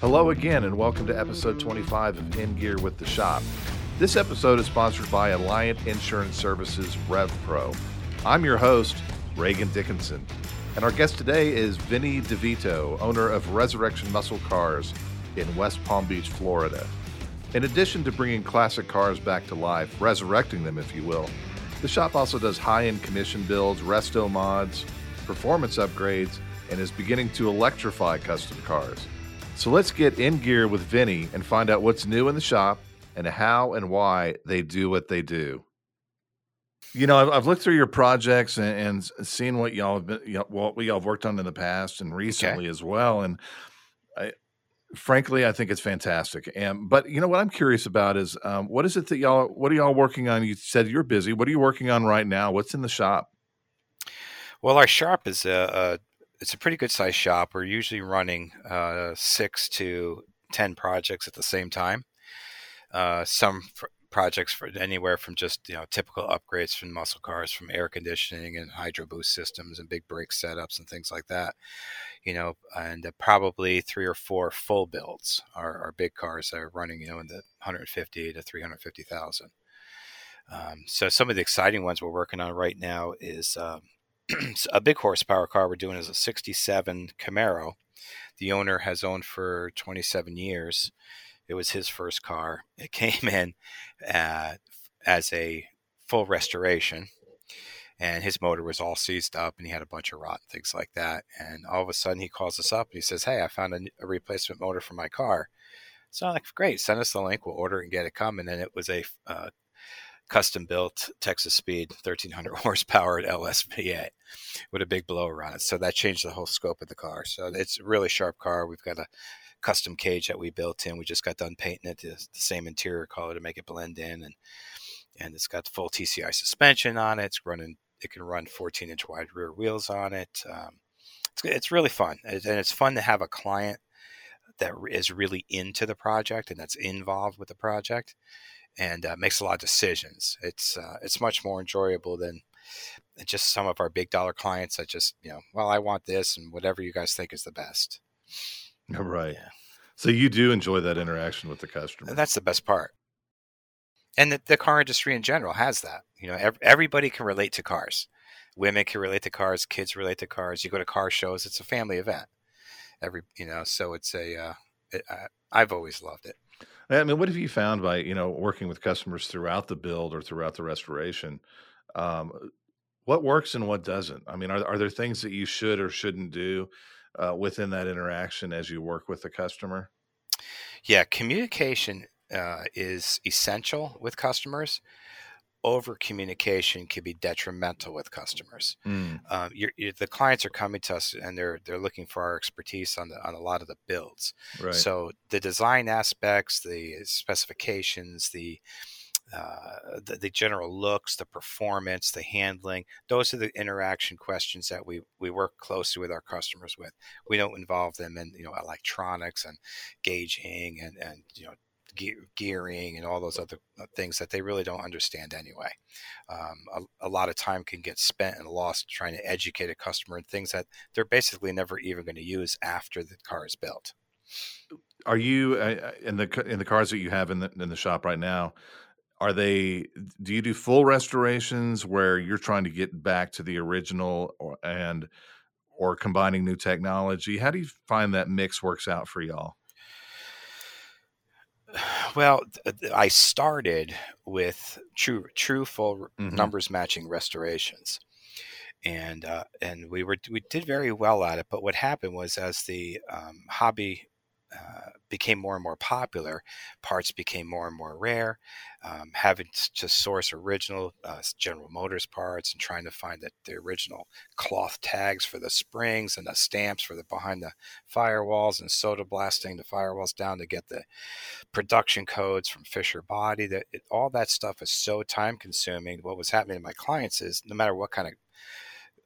Hello again, and welcome to episode 25 of In Gear with the Shop. This episode is sponsored by Alliant Insurance Services RevPro. I'm your host, Reagan Dickinson, and our guest today is Vinny DeVito, owner of Resurrection Muscle Cars in West Palm Beach, Florida. In addition to bringing classic cars back to life, resurrecting them, if you will, the shop also does high end commission builds, resto mods, performance upgrades, and is beginning to electrify custom cars. So let's get in gear with Vinny and find out what's new in the shop and how and why they do what they do. You know, I've, I've looked through your projects and, and seen what y'all have been, you know, what we all have worked on in the past and recently okay. as well. And I, frankly, I think it's fantastic. And but you know what I'm curious about is um, what is it that y'all what are y'all working on? You said you're busy. What are you working on right now? What's in the shop? Well, our shop is a, it's a pretty good sized shop. We're usually running uh, six to ten projects at the same time. Uh, some pr- projects for anywhere from just you know typical upgrades from muscle cars, from air conditioning and hydro boost systems and big brake setups and things like that. You know, and uh, probably three or four full builds are, are big cars that are running you know in the 150 to 350,000. Um, so some of the exciting ones we're working on right now is um, a big horsepower car we're doing is a 67 Camaro. The owner has owned for 27 years. It was his first car. It came in uh, as a full restoration, and his motor was all seized up, and he had a bunch of rot and things like that. And all of a sudden, he calls us up and he says, "Hey, I found a, a replacement motor for my car." So I'm like, "Great, send us the link. We'll order and get it coming." And it was a uh, custom built Texas Speed 1300 horsepower at LSPA with a big blower on it. So that changed the whole scope of the car. So it's a really sharp car. We've got a custom cage that we built in. We just got done painting it the same interior color to make it blend in, and and it's got the full TCI suspension on it. It's running. It can run 14 inch wide rear wheels on it. Um, it's it's really fun, and it's fun to have a client that is really into the project and that's involved with the project and uh, makes a lot of decisions. It's uh, it's much more enjoyable than just some of our big dollar clients that just you know, well, I want this and whatever you guys think is the best. Right. Yeah. So you do enjoy that interaction with the customer. And that's the best part. And the, the car industry in general has that. You know, ev- everybody can relate to cars. Women can relate to cars. Kids relate to cars. You go to car shows. It's a family event. Every you know, so it's a. Uh, it, uh, I've always loved it. I mean, what have you found by you know working with customers throughout the build or throughout the restoration? Um, what works and what doesn't? I mean, are are there things that you should or shouldn't do uh, within that interaction as you work with the customer? Yeah, communication uh, is essential with customers over communication can be detrimental with customers. Mm. Um, you're, you're, the clients are coming to us and they're they're looking for our expertise on the on a lot of the builds. Right. So the design aspects, the specifications, the uh, the, the, general looks, the performance, the handling. Those are the interaction questions that we, we work closely with our customers with. We don't involve them in you know electronics and gauging and, and you know gearing and all those other uh, things that they really don't understand anyway. Um, a, a, lot of time can get spent and lost trying to educate a customer and things that they're basically never even going to use after the car is built. Are you uh, uh, in the in the cars that you have in the in the shop right now? Are they? Do you do full restorations where you're trying to get back to the original, or, and or combining new technology? How do you find that mix works out for y'all? Well, I started with true true full mm-hmm. numbers matching restorations, and uh, and we were we did very well at it. But what happened was as the um, hobby uh, became more and more popular, parts became more and more rare. Um, having to source original uh, General Motors parts and trying to find the, the original cloth tags for the springs and the stamps for the behind the firewalls and soda blasting the firewalls down to get the production codes from Fisher Body. That all that stuff is so time consuming. What was happening to my clients is no matter what kind of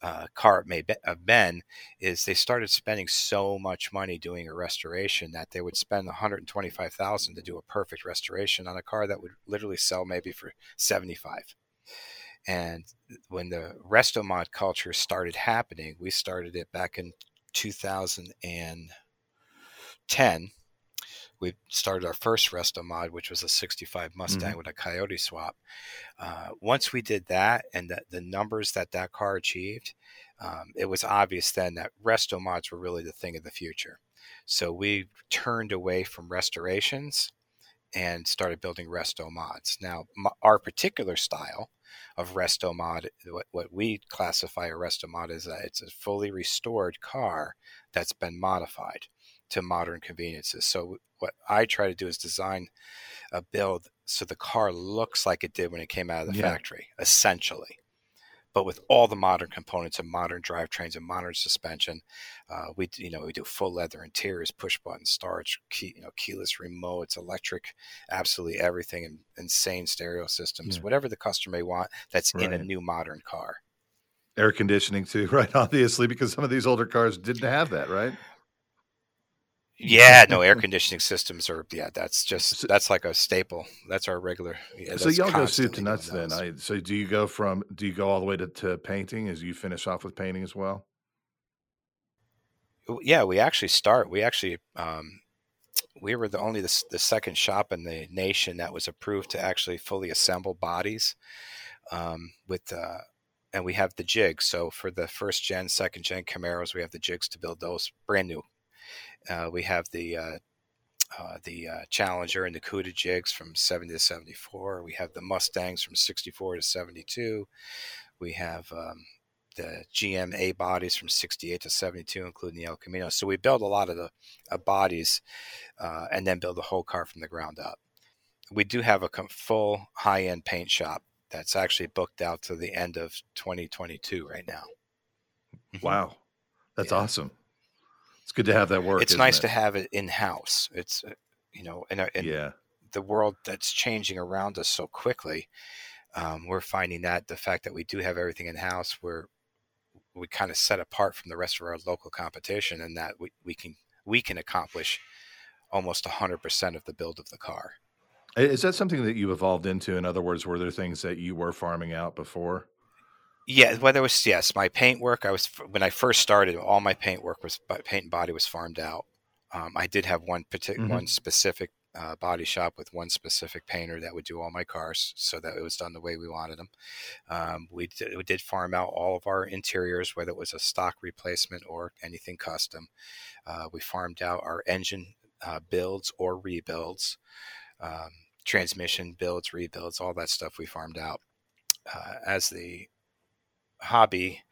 uh, car it may have been is they started spending so much money doing a restoration that they would spend 125,000 to do a perfect restoration on a car that would literally sell maybe for 75. And when the restomod culture started happening, we started it back in 2010 we started our first resto mod, which was a 65 Mustang mm-hmm. with a Coyote swap. Uh, once we did that and the, the numbers that that car achieved, um, it was obvious then that resto mods were really the thing of the future. So we turned away from restorations and started building resto mods. Now, our particular style of resto mod, what, what we classify a resto mod is that it's a fully restored car that's been modified to modern conveniences. So what I try to do is design a build so the car looks like it did when it came out of the yeah. factory, essentially but with all the modern components and modern drivetrains and modern suspension. Uh, we you know we do full leather interiors, push button starts, key, you know keyless remotes, electric, absolutely everything, and insane stereo systems, yeah. whatever the customer may want. That's right. in a new modern car. Air conditioning too, right? Obviously, because some of these older cars didn't have that, right? Yeah, no air conditioning systems are yeah. That's just that's like a staple. That's our regular. Yeah, so y'all go soup to nuts then. I, so do you go from do you go all the way to, to painting as you finish off with painting as well? Yeah, we actually start. We actually um, we were the only the, the second shop in the nation that was approved to actually fully assemble bodies um, with. Uh, and we have the jigs. So for the first gen, second gen Camaros, we have the jigs to build those brand new uh, we have the uh, uh, the uh, Challenger and the Cuda jigs from 70 to 74. We have the Mustangs from 64 to 72. We have um, the GMA bodies from 68 to 72, including the El Camino. So we build a lot of the uh, bodies uh, and then build the whole car from the ground up. We do have a full high end paint shop that's actually booked out to the end of 2022 right now. Mm-hmm. Wow. That's yeah. awesome. It's good to have that work. It's nice it? to have it in house. It's uh, you know, and, and yeah, the world that's changing around us so quickly. Um, we're finding that the fact that we do have everything in house, we're we kind of set apart from the rest of our local competition, and that we, we can we can accomplish almost 100% of the build of the car. Is that something that you evolved into? In other words, were there things that you were farming out before? Yeah, whether it was yes, my paint work. I was when I first started, all my paint work was paint and body was farmed out. Um, I did have one particular mm-hmm. one specific uh, body shop with one specific painter that would do all my cars, so that it was done the way we wanted them. Um, we, did, we did farm out all of our interiors, whether it was a stock replacement or anything custom. Uh, we farmed out our engine uh, builds or rebuilds, um, transmission builds, rebuilds, all that stuff we farmed out. Uh, as the hobby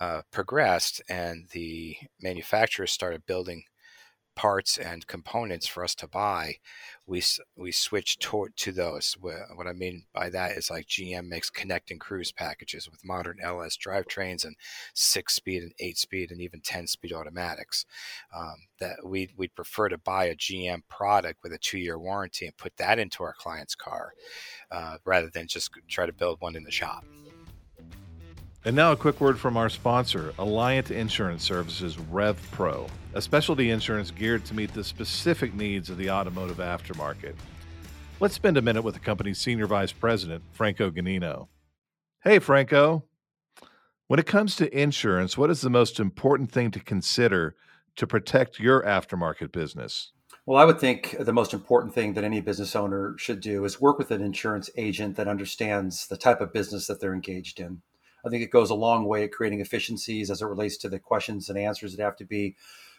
uh, progressed and the manufacturers started building parts and components for us to buy, we we switched to, to those. What I mean by that is like GM makes connect and cruise packages with modern LS drivetrains and six speed and eight speed and even ten speed automatics. Um, that we we prefer to buy a GM product with a two year warranty and put that into our client's car uh, rather than just try to build one in the shop. And now a quick word from our sponsor, Alliant Insurance Services Rev Pro, a specialty insurance geared to meet the specific needs of the automotive aftermarket. Let's spend a minute with the company's Senior Vice President, Franco Ganino. Hey, Franco. When it comes to insurance, what is the most important thing to consider to protect your aftermarket business? Well, I would think the most important thing that any business owner should do is work with an insurance agent that understands the type of business that they're engaged in. I think it goes a long way at creating efficiencies as it relates to the questions and answers that have to be,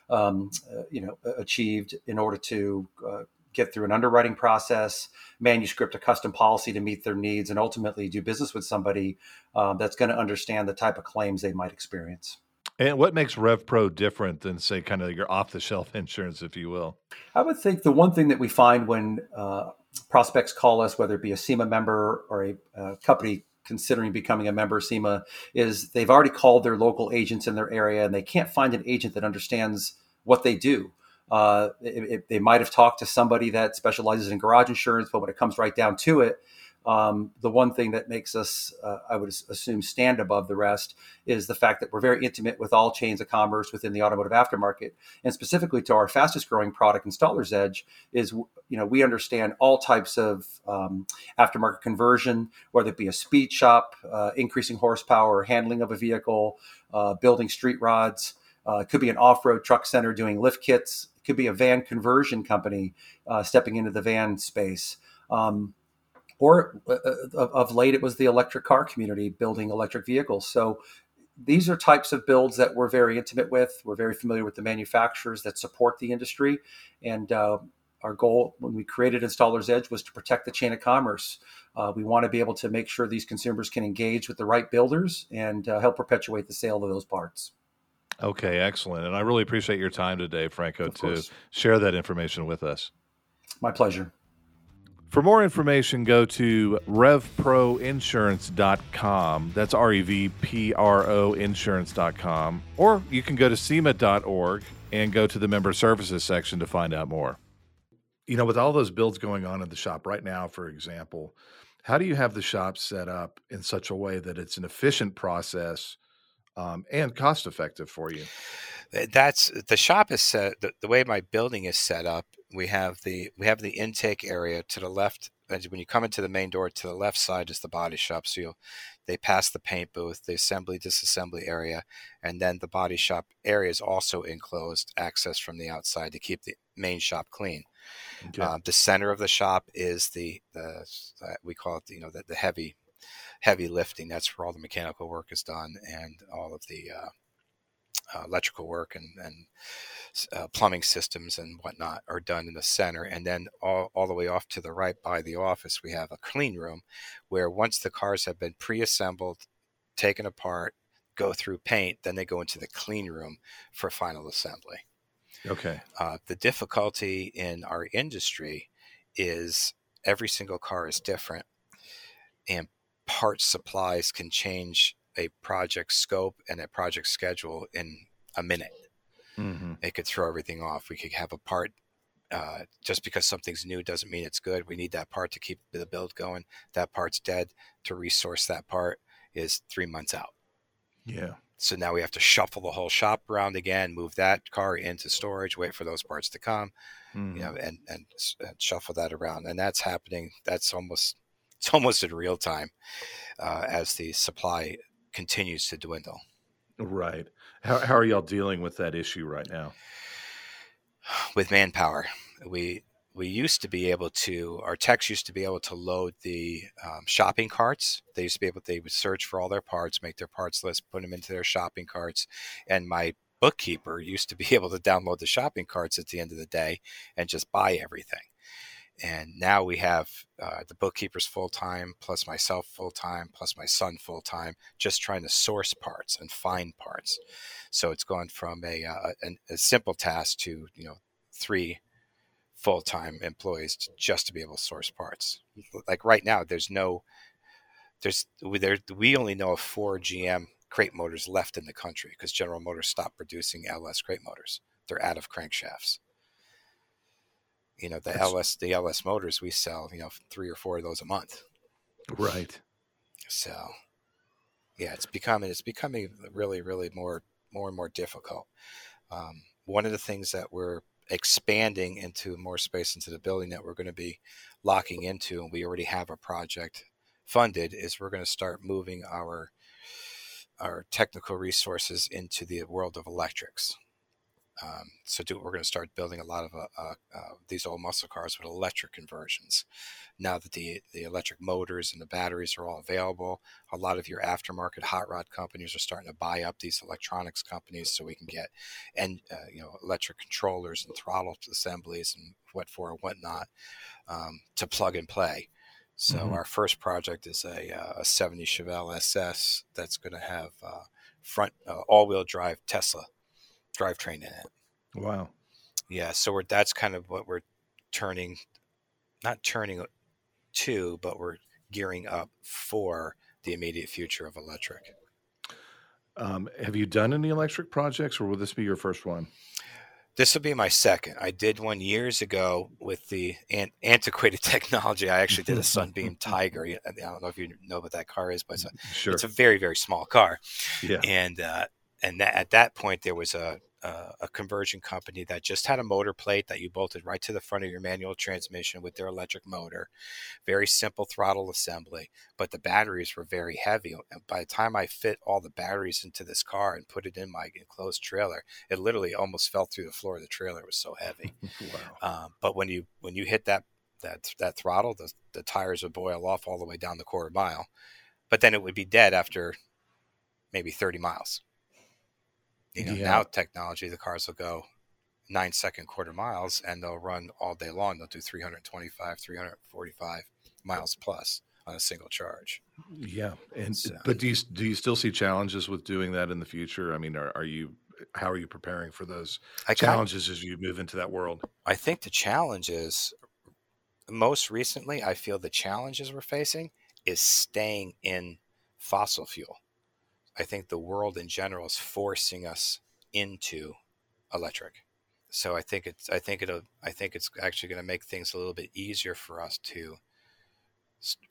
um, uh, you know, achieved in order to uh, get through an underwriting process, manuscript a custom policy to meet their needs, and ultimately do business with somebody um, that's going to understand the type of claims they might experience. And what makes RevPro different than, say, kind of your off the shelf insurance, if you will? I would think the one thing that we find when uh, prospects call us, whether it be a SEMA member or a, a company considering becoming a member of SEMA is they've already called their local agents in their area and they can't find an agent that understands what they do. Uh, it, it, they might have talked to somebody that specializes in garage insurance, but when it comes right down to it, um, the one thing that makes us, uh, I would assume, stand above the rest is the fact that we're very intimate with all chains of commerce within the automotive aftermarket, and specifically to our fastest growing product, Installer's Edge, is you know we understand all types of um, aftermarket conversion, whether it be a speed shop, uh, increasing horsepower, handling of a vehicle, uh, building street rods. Uh, it could be an off-road truck center doing lift kits It could be a van conversion company uh, stepping into the van space. Um, or uh, uh of late, it was the electric car community building electric vehicles. So these are types of builds that we're very intimate with. We're very familiar with the manufacturers that support the industry. And uh, our goal when we created Installers Edge was to protect the chain of commerce. Uh, we want to be able to make sure these consumers can engage with the right builders and uh, help perpetuate the sale of those parts. Okay, excellent. And I really appreciate your time today, Franco, to share that information with us. My pleasure. For more information, go to revproinsurance.com. That's R E V P R O insurance.com. Or you can go to SEMA.org and go to the member services section to find out more. You know, with all those builds going on in the shop right now, for example, how do you have the shop set up in such a way that it's an efficient process um, and cost effective for you? That's the shop is set the, the way my building is set up we have the we have the intake area to the left and when you come into the main door to the left side is the body shop. So you they pass the paint booth the assembly disassembly area and then the body shop area is also enclosed access from the outside to keep the main shop clean. Okay. uh, the center of the shop is the the uh, we call it you know the, the heavy heavy lifting. That's where all the mechanical work is done and all of the uh, uh, electrical work and, and uh, plumbing systems and whatnot are done in the center. And then all, all the way off to the right by the office, we have a clean room where once the cars have been pre assembled, taken apart, go through paint, then they go into the clean room for final assembly. Okay. Uh, the difficulty in our industry is every single car is different and part supplies can change a project scope and a project schedule in a minute. Mm-hmm. It could throw everything off. We could have a part uh, just because something's new doesn't mean it's good. We need that part to keep the build going. That part's dead. To resource that part is three months out. Yeah. So now we have to shuffle the whole shop around again, move that car into storage, wait for those parts to come, mm-hmm. you know, and, and, and shuffle that around. And that's happening. That's almost it's almost in real time uh, as the supply continues to dwindle. Right. How, how are y'all dealing with that issue right now? With manpower, we we used to be able to our techs used to be able to load the um, shopping carts they used to be able they would search for all their parts make their parts list put them into their shopping carts and my bookkeeper used to be able to download the shopping carts at the end of the day and just buy everything and now we have uh, the bookkeepers full time plus myself full time plus my son full time just trying to source parts and find parts. So it's gone from a, uh, a, a simple task to you know three full time employees to, just to be able to source parts. Like right now there's no there's there we only know of four gm crate motors left in the country because general motors stopped producing ls crate motors. They're out of crankshafts you know the That's... ls the ls motors we sell you know three or four of those a month. Right. So yeah it's becoming it's becoming really really more more and more difficult. Um, one of the things that we're expanding into more space into the building that we're going to be locking into and we already have a project funded is we're going to start moving our our technical resources into the world of electrics um, so do, we're going to start building a lot of uh, uh, uh, these old muscle cars with electric conversions. Now that the the electric motors and the batteries are all available, a lot of your aftermarket hot rod companies are starting to buy up these electronics companies, so we can get and uh, you know electric controllers and throttle assemblies and what for and whatnot um, to plug and play. So mm-hmm. our first project is a, uh, a 70 Chevelle SS that's going to have uh, front all-wheel drive Tesla drivetrain in it. Wow. Yeah, so we're that's kind of what we're turning, not turning to, but we're gearing up for the immediate future of electric. Um, have you done any electric projects, or will this be your first one? This will be my second. I did one years ago with the an- antiquated technology. I actually did a Sunbeam Tiger. I don't know if you know what that car is, but it's a, sure. it's a very very small car. Yeah. And uh, and that, at that point there was a, uh, a conversion company that just had a motor plate that you bolted right to the front of your manual transmission with their electric motor. Very simple throttle assembly, but the batteries were very heavy. And by the time I fit all the batteries into this car and put it in my enclosed trailer, it literally almost fell through the floor of the trailer. It was so heavy. wow. Um, but when you when you hit that that that throttle, the, the tires would boil off all the way down the quarter mile, but then it would be dead after maybe 30 miles. You know, yeah. now technology, the cars will go nine second quarter miles and they'll run all day long. They'll do 325, 345 miles plus on a single charge. Yeah. And, so, but do you, do you still see challenges with doing that in the future? I mean, are, are you, how are you preparing for those I challenges got, as you move into that world? I think the challenge is most recently, I feel the challenges we're facing is staying in fossil fuel. I think the world in general is forcing us into electric. So I think it's I think it'll I think it's actually going to make things a little bit easier for us to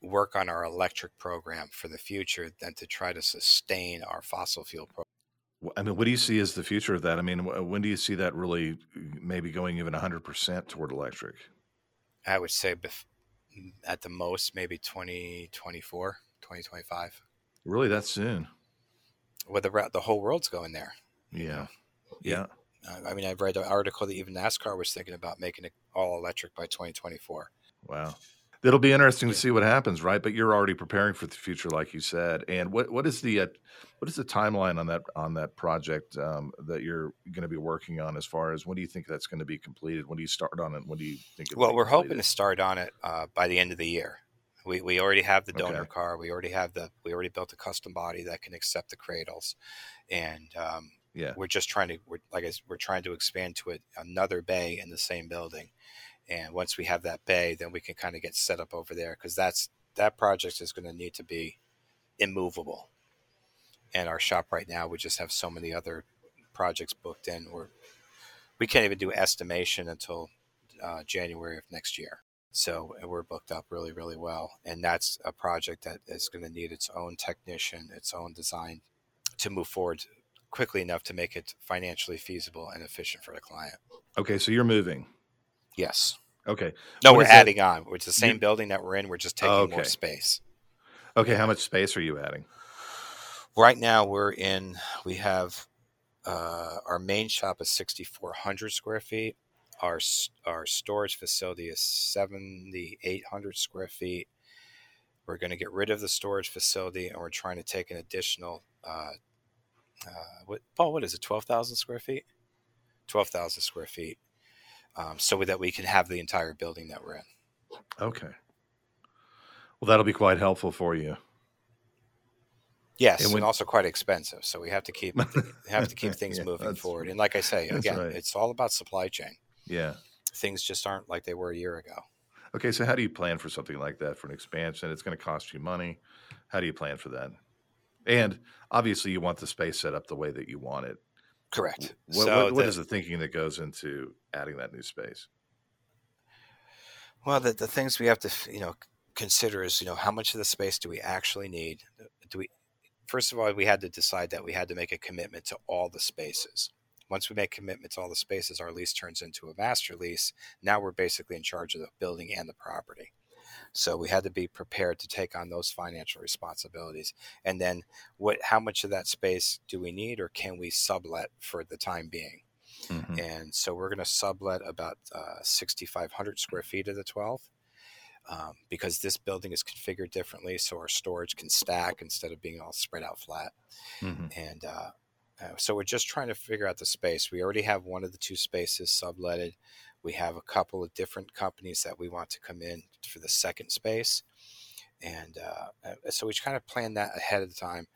work on our electric program for the future than to try to sustain our fossil fuel program. I mean, what do you see as the future of that? I mean, when do you see that really uh, maybe going even 100% toward electric? I would say at the most, maybe 2024, 2025. Really, that soon? Well, the the whole world's going there. Yeah, yeah. I mean, I've read an article that even NASCAR was thinking about making it all electric by 2024. Wow. It'll be interesting to see what happens, right? But you're already preparing for the future, like you said. And what what is the uh, what is the timeline on that on that project um, that you're going to be working on? As far as when do you think that's going to be completed? When do you start on it? When do you think? Well, we're completed? hoping to start on it uh, by the end of the year. We, we already have the donor okay. car. We already have the we already built a custom body that can accept the cradles, and um, yeah, we're just trying to we're like I, we're trying to expand to it another bay in the same building. And once we have that bay then we can kind of get set up over there because that's that project is going to need to be immovable. And our shop right now we just have so many other projects booked in or we can't even do estimation until uh, january of next year so we're booked up really really well and that's a project that is going to need its own technician its own design to move forward quickly enough to make it financially feasible and efficient for the client okay so you're moving Yes. Okay. No, what we're adding that? on. It's the same you... building that we're in. We're just taking okay. more space. Okay. How much space are you adding? Right now, we're in. We have uh, our main shop is 6,400 square feet. Our our storage facility is 7,800 square feet. We're going to get rid of the storage facility, and we're trying to take an additional. Uh, uh, what Paul? What is it? Twelve thousand square feet. Twelve thousand square feet um, so that we can have the entire building that we're in. Okay. Well, that'll be quite helpful for you. Yes, and, when, and also quite expensive. So we have to keep have to keep things yeah, moving forward. And like I say, again, right. it's all about supply chain. Yeah, things just aren't like they were a year ago. Okay, so how do you plan for something like that for an expansion? It's going to cost you money. How do you plan for that? And obviously, you want the space set up the way that you want it. Correct. What, so what, what the, is the thinking that goes into adding that new space? Well, the, the things we have to you know consider is you know how much of the space do we actually need? Do we first of all we had to decide that we had to make a commitment to all the spaces. Once we make commitment to all the spaces, our lease turns into a master lease. Now we're basically in charge of the building and the property. So we had to be prepared to take on those financial responsibilities. And then what how much of that space do we need or can we sublet for the time being? Mm-hmm. And so we're going to sublet about uh, 6,500 square feet of the 12 um, because this building is configured differently. So our storage can stack instead of being all spread out flat. Mm-hmm. And uh, uh, so we're just trying to figure out the space. We already have one of the two spaces subletted. We have a couple of different companies that we want to come in for the second space. And uh, uh so we kind of plan that ahead of time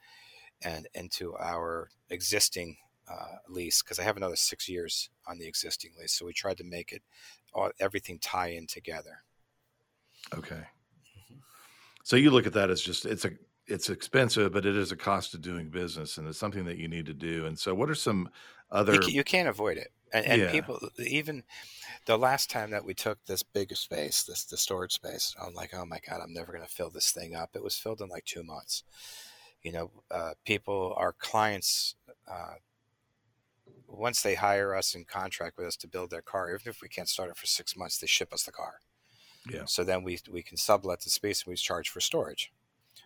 and into our existing uh, lease because I have another six years on the existing lease. So we tried to make it all, everything tie in together. Okay. Mm-hmm. So you look at that as just it's a it's expensive, but it is a cost of doing business, and it's something that you need to do. And so, what are some other? You, you can't avoid it, and, and yeah. people even the last time that we took this bigger space, this the storage space, I'm like, oh my god, I'm never going to fill this thing up. It was filled in like two months. You know, uh, people, our clients, uh, once they hire us and contract with us to build their car, even if we can't start it for six months, they ship us the car. Yeah. So then we we can sublet the space and we charge for storage.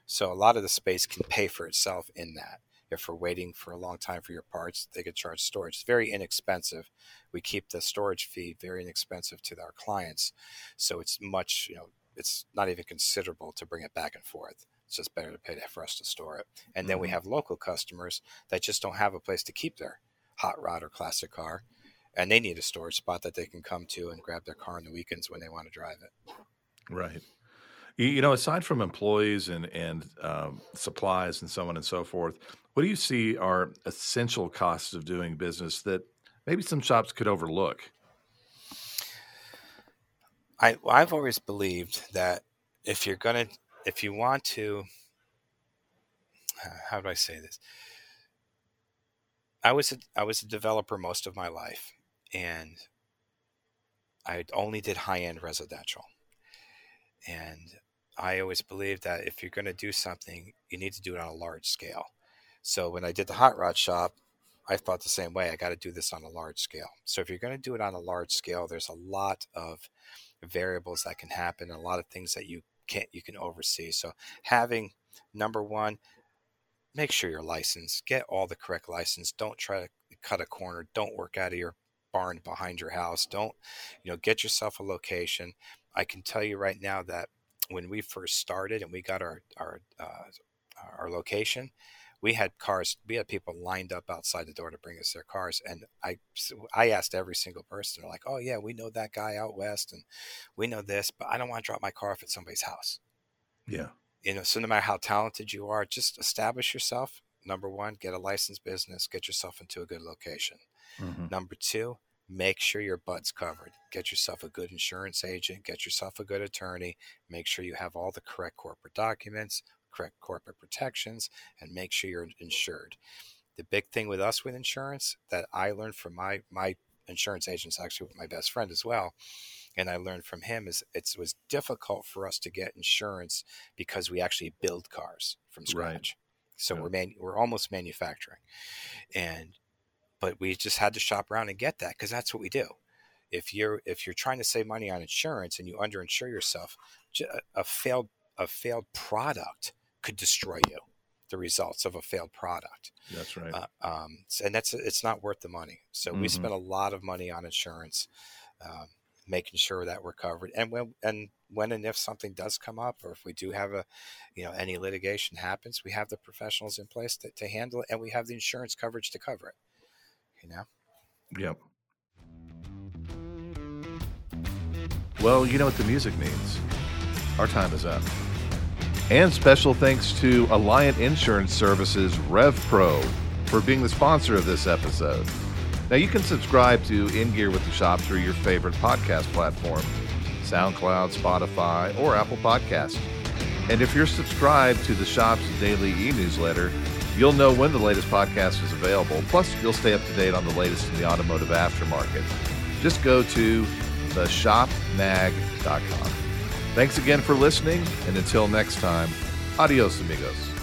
So a lot of the space can pay for itself in that. If we're waiting for a long time for your parts, they could charge storage. It's very inexpensive. We keep the storage fee very inexpensive to our clients, so it's much you know it's not even considerable to bring it back and forth. It's just better to pay for us to store it. And mm-hmm. then we mm-hmm. have local customers that just don't have a place to keep their hot rod or classic car, and they need a storage spot that they can come to and grab their car on the weekends when they want to drive it. Right. You know, aside from employees and and um, supplies and so on and so forth, what do you see are essential costs of doing business that maybe some shops could overlook? I I've always believed that if you're gonna if you want to how do I say this? I was a, I was a developer most of my life, and I only did high end residential. And I always believe that if you're going to do something, you need to do it on a large scale. So when I did the hot rod shop, I thought the same way. I got to do this on a large scale. So if you're going to do it on a large scale, there's a lot of variables that can happen, a lot of things that you can't you can oversee. So having number one, make sure you're licensed. Get all the correct license. Don't try to cut a corner. Don't work out of your barn behind your house. Don't, you know, get yourself a location. I can tell you right now that when we first started and we got our our uh, our location, we had cars we had people lined up outside the door to bring us their cars and i i asked every single person they're like oh yeah we know that guy out west and we know this but i don't want to drop my car off at somebody's house. Yeah. You know so no matter how talented you are just establish yourself number one get a licensed business get yourself into a good location. Mm-hmm. number two make sure your butt's covered get yourself a good insurance agent get yourself a good attorney make sure you have all the correct corporate documents correct corporate protections and make sure you're insured. The big thing with us with insurance that I learned from my my insurance agent's actually with my best friend as well, and I learned from him is it was difficult for us to get insurance because we actually build cars from scratch. Right. So yeah. we're man, we're almost manufacturing, and but we just had to shop around and get that because that's what we do. If you're if you're trying to save money on insurance and you underinsure yourself, a failed a failed product could destroy you the results of a failed product. That's right. Uh, um, and that's it's not worth the money. So mm-hmm. we spend a lot of money on insurance, um, making sure that we're covered. And when and when and if something does come up, or if we do have a, you know, any litigation happens, we have the professionals in place to, to handle it, and we have the insurance coverage to cover it. You know. Yep. Well, you know what the music means. Our time is up. And special thanks to Alliant Insurance Services RevPro for being the sponsor of this episode. Now you can subscribe to In Gear with the Shop through your favorite podcast platform, SoundCloud, Spotify, or Apple Podcasts. And if you're subscribed to the shop's daily e-newsletter, you'll know when the latest podcast is available. Plus, you'll stay up to date on the latest in the automotive aftermarket. Just go to theshopmag.com. Thanks again for listening, and until next time, adios, amigos.